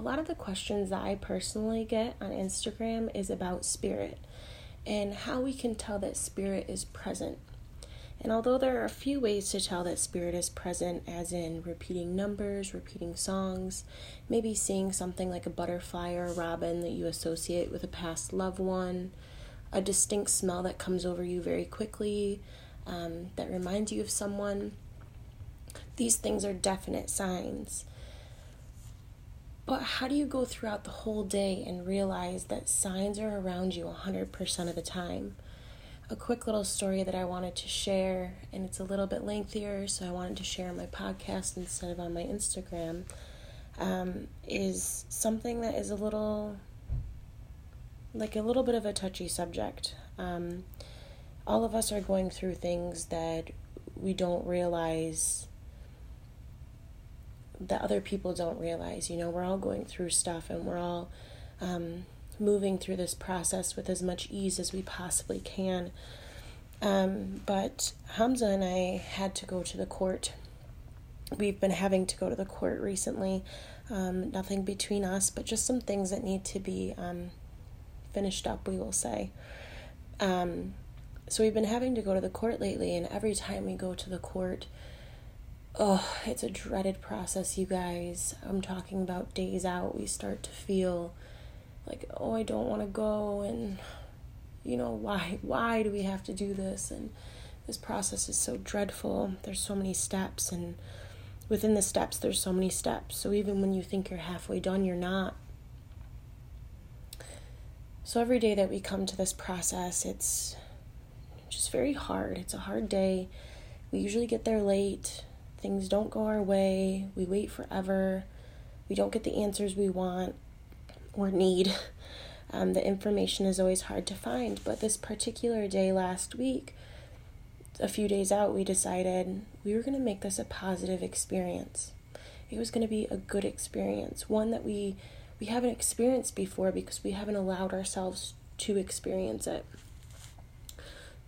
a lot of the questions that I personally get on Instagram is about spirit and how we can tell that spirit is present. And although there are a few ways to tell that spirit is present, as in repeating numbers, repeating songs, maybe seeing something like a butterfly or a robin that you associate with a past loved one, a distinct smell that comes over you very quickly um, that reminds you of someone, these things are definite signs. But how do you go throughout the whole day and realize that signs are around you 100% of the time? a quick little story that I wanted to share, and it's a little bit lengthier, so I wanted to share on my podcast instead of on my Instagram, um, is something that is a little like a little bit of a touchy subject. Um, all of us are going through things that we don't realize that other people don't realize. You know, we're all going through stuff and we're all um, moving through this process with as much ease as we possibly can. Um, but Hamza and I had to go to the court. We've been having to go to the court recently. Um, nothing between us, but just some things that need to be um, finished up, we will say. Um, so we've been having to go to the court lately, and every time we go to the court, oh, it's a dreaded process, you guys. I'm talking about days out. We start to feel like oh i don't want to go and you know why why do we have to do this? And this process is so dreadful. There's so many steps and within the steps there's so many steps. So even when you think you're halfway done you're not. So every day that we come to this process it's just very hard. It's a hard day. We usually get there late things don't go our way we wait forever we don't get the answers we want or need. Um, the information is always hard to find, but this particular day last week, a few days out, we decided we were going to make this a positive experience. It was going to be a good experience, one that we we haven't experienced before because we haven't allowed ourselves to experience it.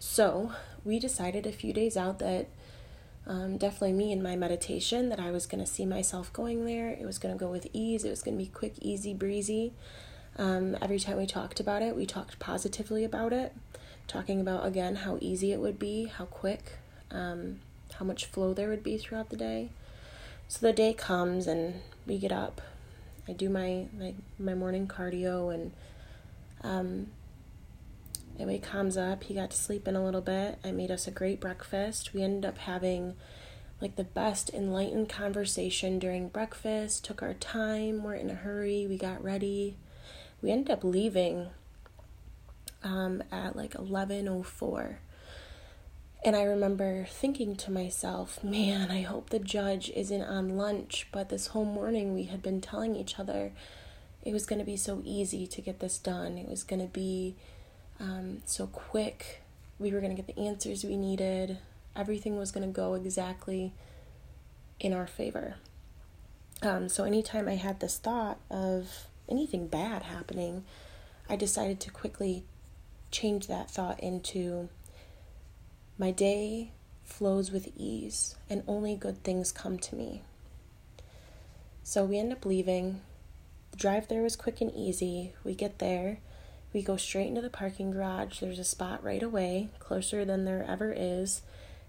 So, we decided a few days out that um, definitely me in my meditation that I was going to see myself going there. It was going to go with ease. It was going to be quick, easy, breezy. Um, every time we talked about it, we talked positively about it, talking about again how easy it would be, how quick, um, how much flow there would be throughout the day. So the day comes and we get up. I do my my, my morning cardio and wake Hamza up. He got to sleep in a little bit. I made us a great breakfast. We ended up having like the best enlightened conversation during breakfast. Took our time. We're in a hurry. We got ready. We ended up leaving um, at like 11:04. And I remember thinking to myself, man, I hope the judge isn't on lunch. But this whole morning we had been telling each other it was going to be so easy to get this done. It was going to be um, so quick. We were going to get the answers we needed. Everything was going to go exactly in our favor. Um, so, anytime I had this thought of anything bad happening, I decided to quickly change that thought into my day flows with ease and only good things come to me. So we end up leaving. The drive there was quick and easy. We get there. We go straight into the parking garage. There's a spot right away, closer than there ever is,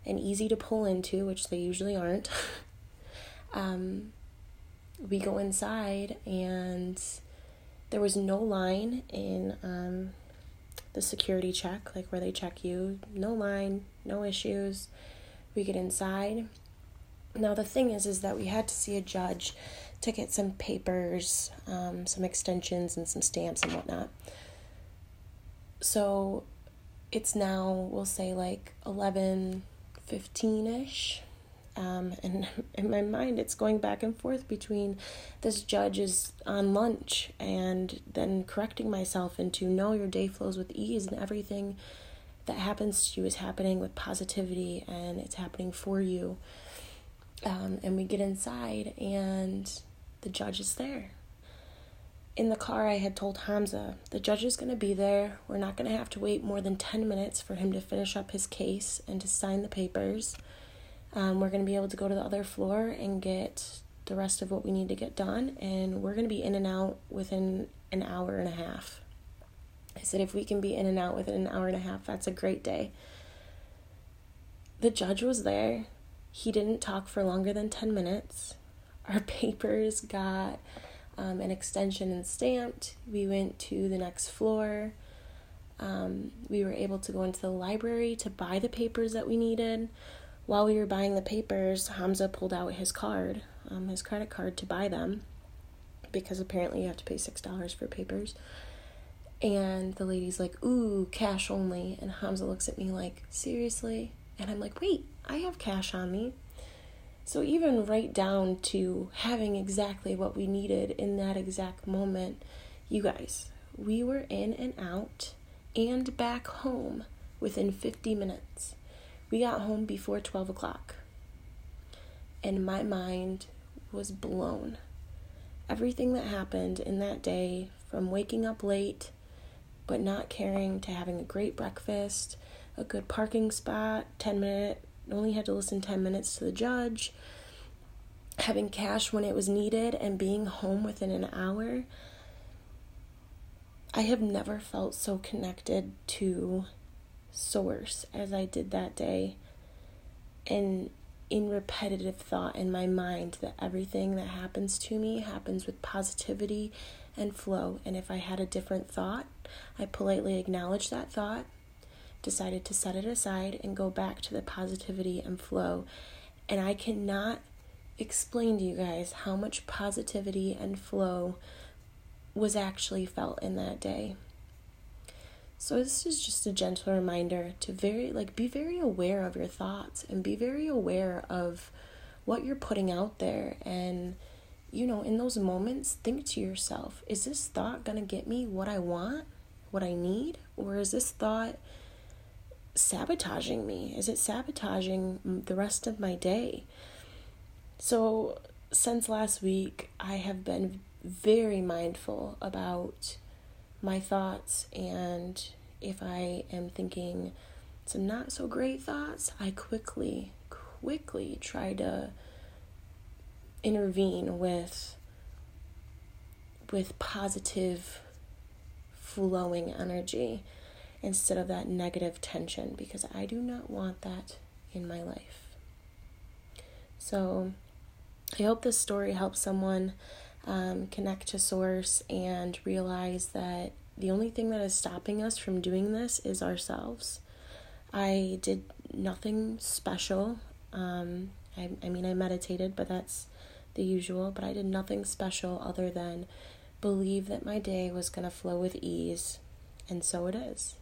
and easy to pull into, which they usually aren't. um, we go inside, and there was no line in um, the security check, like where they check you. No line, no issues. We get inside. Now the thing is, is that we had to see a judge to get some papers, um, some extensions, and some stamps and whatnot. So it's now, we'll say like 11 15 ish. Um, and in my mind, it's going back and forth between this judge is on lunch and then correcting myself into no, your day flows with ease and everything that happens to you is happening with positivity and it's happening for you. Um, and we get inside and the judge is there in the car, I had told Hamza, the judge is going to be there. We're not going to have to wait more than 10 minutes for him to finish up his case and to sign the papers. Um, we're going to be able to go to the other floor and get the rest of what we need to get done, and we're going to be in and out within an hour and a half. I said, if we can be in and out within an hour and a half, that's a great day. The judge was there. He didn't talk for longer than 10 minutes. Our papers got um, an extension and stamped. We went to the next floor. Um, we were able to go into the library to buy the papers that we needed. While we were buying the papers, Hamza pulled out his card, um, his credit card, to buy them because apparently you have to pay $6 for papers. And the lady's like, Ooh, cash only. And Hamza looks at me like, Seriously? And I'm like, Wait, I have cash on me. So, even right down to having exactly what we needed in that exact moment, you guys, we were in and out and back home within 50 minutes. We got home before 12 o'clock. And my mind was blown. Everything that happened in that day, from waking up late but not caring to having a great breakfast, a good parking spot, 10 minute, only had to listen 10 minutes to the judge, having cash when it was needed, and being home within an hour. I have never felt so connected to source as I did that day. And in repetitive thought in my mind that everything that happens to me happens with positivity and flow. And if I had a different thought, I politely acknowledge that thought, decided to set it aside, and go back to the positivity and flow. And I cannot explain to you guys how much positivity and flow was actually felt in that day. So this is just a gentle reminder to very like be very aware of your thoughts and be very aware of what you're putting out there and you know, in those moments, think to yourself, is this thought going to get me what I want, what I need, or is this thought sabotaging me? Is it sabotaging the rest of my day? So, since last week, I have been very mindful about my thoughts, and if I am thinking some not so great thoughts, I quickly, quickly try to intervene with with positive flowing energy instead of that negative tension because I do not want that in my life. So I hope this story helps someone um, connect to source and realize that the only thing that is stopping us from doing this is ourselves. I did nothing special. Um, I, I mean, I meditated, but that's the usual. But I did nothing special other than believe that my day was going to flow with ease. And so it is.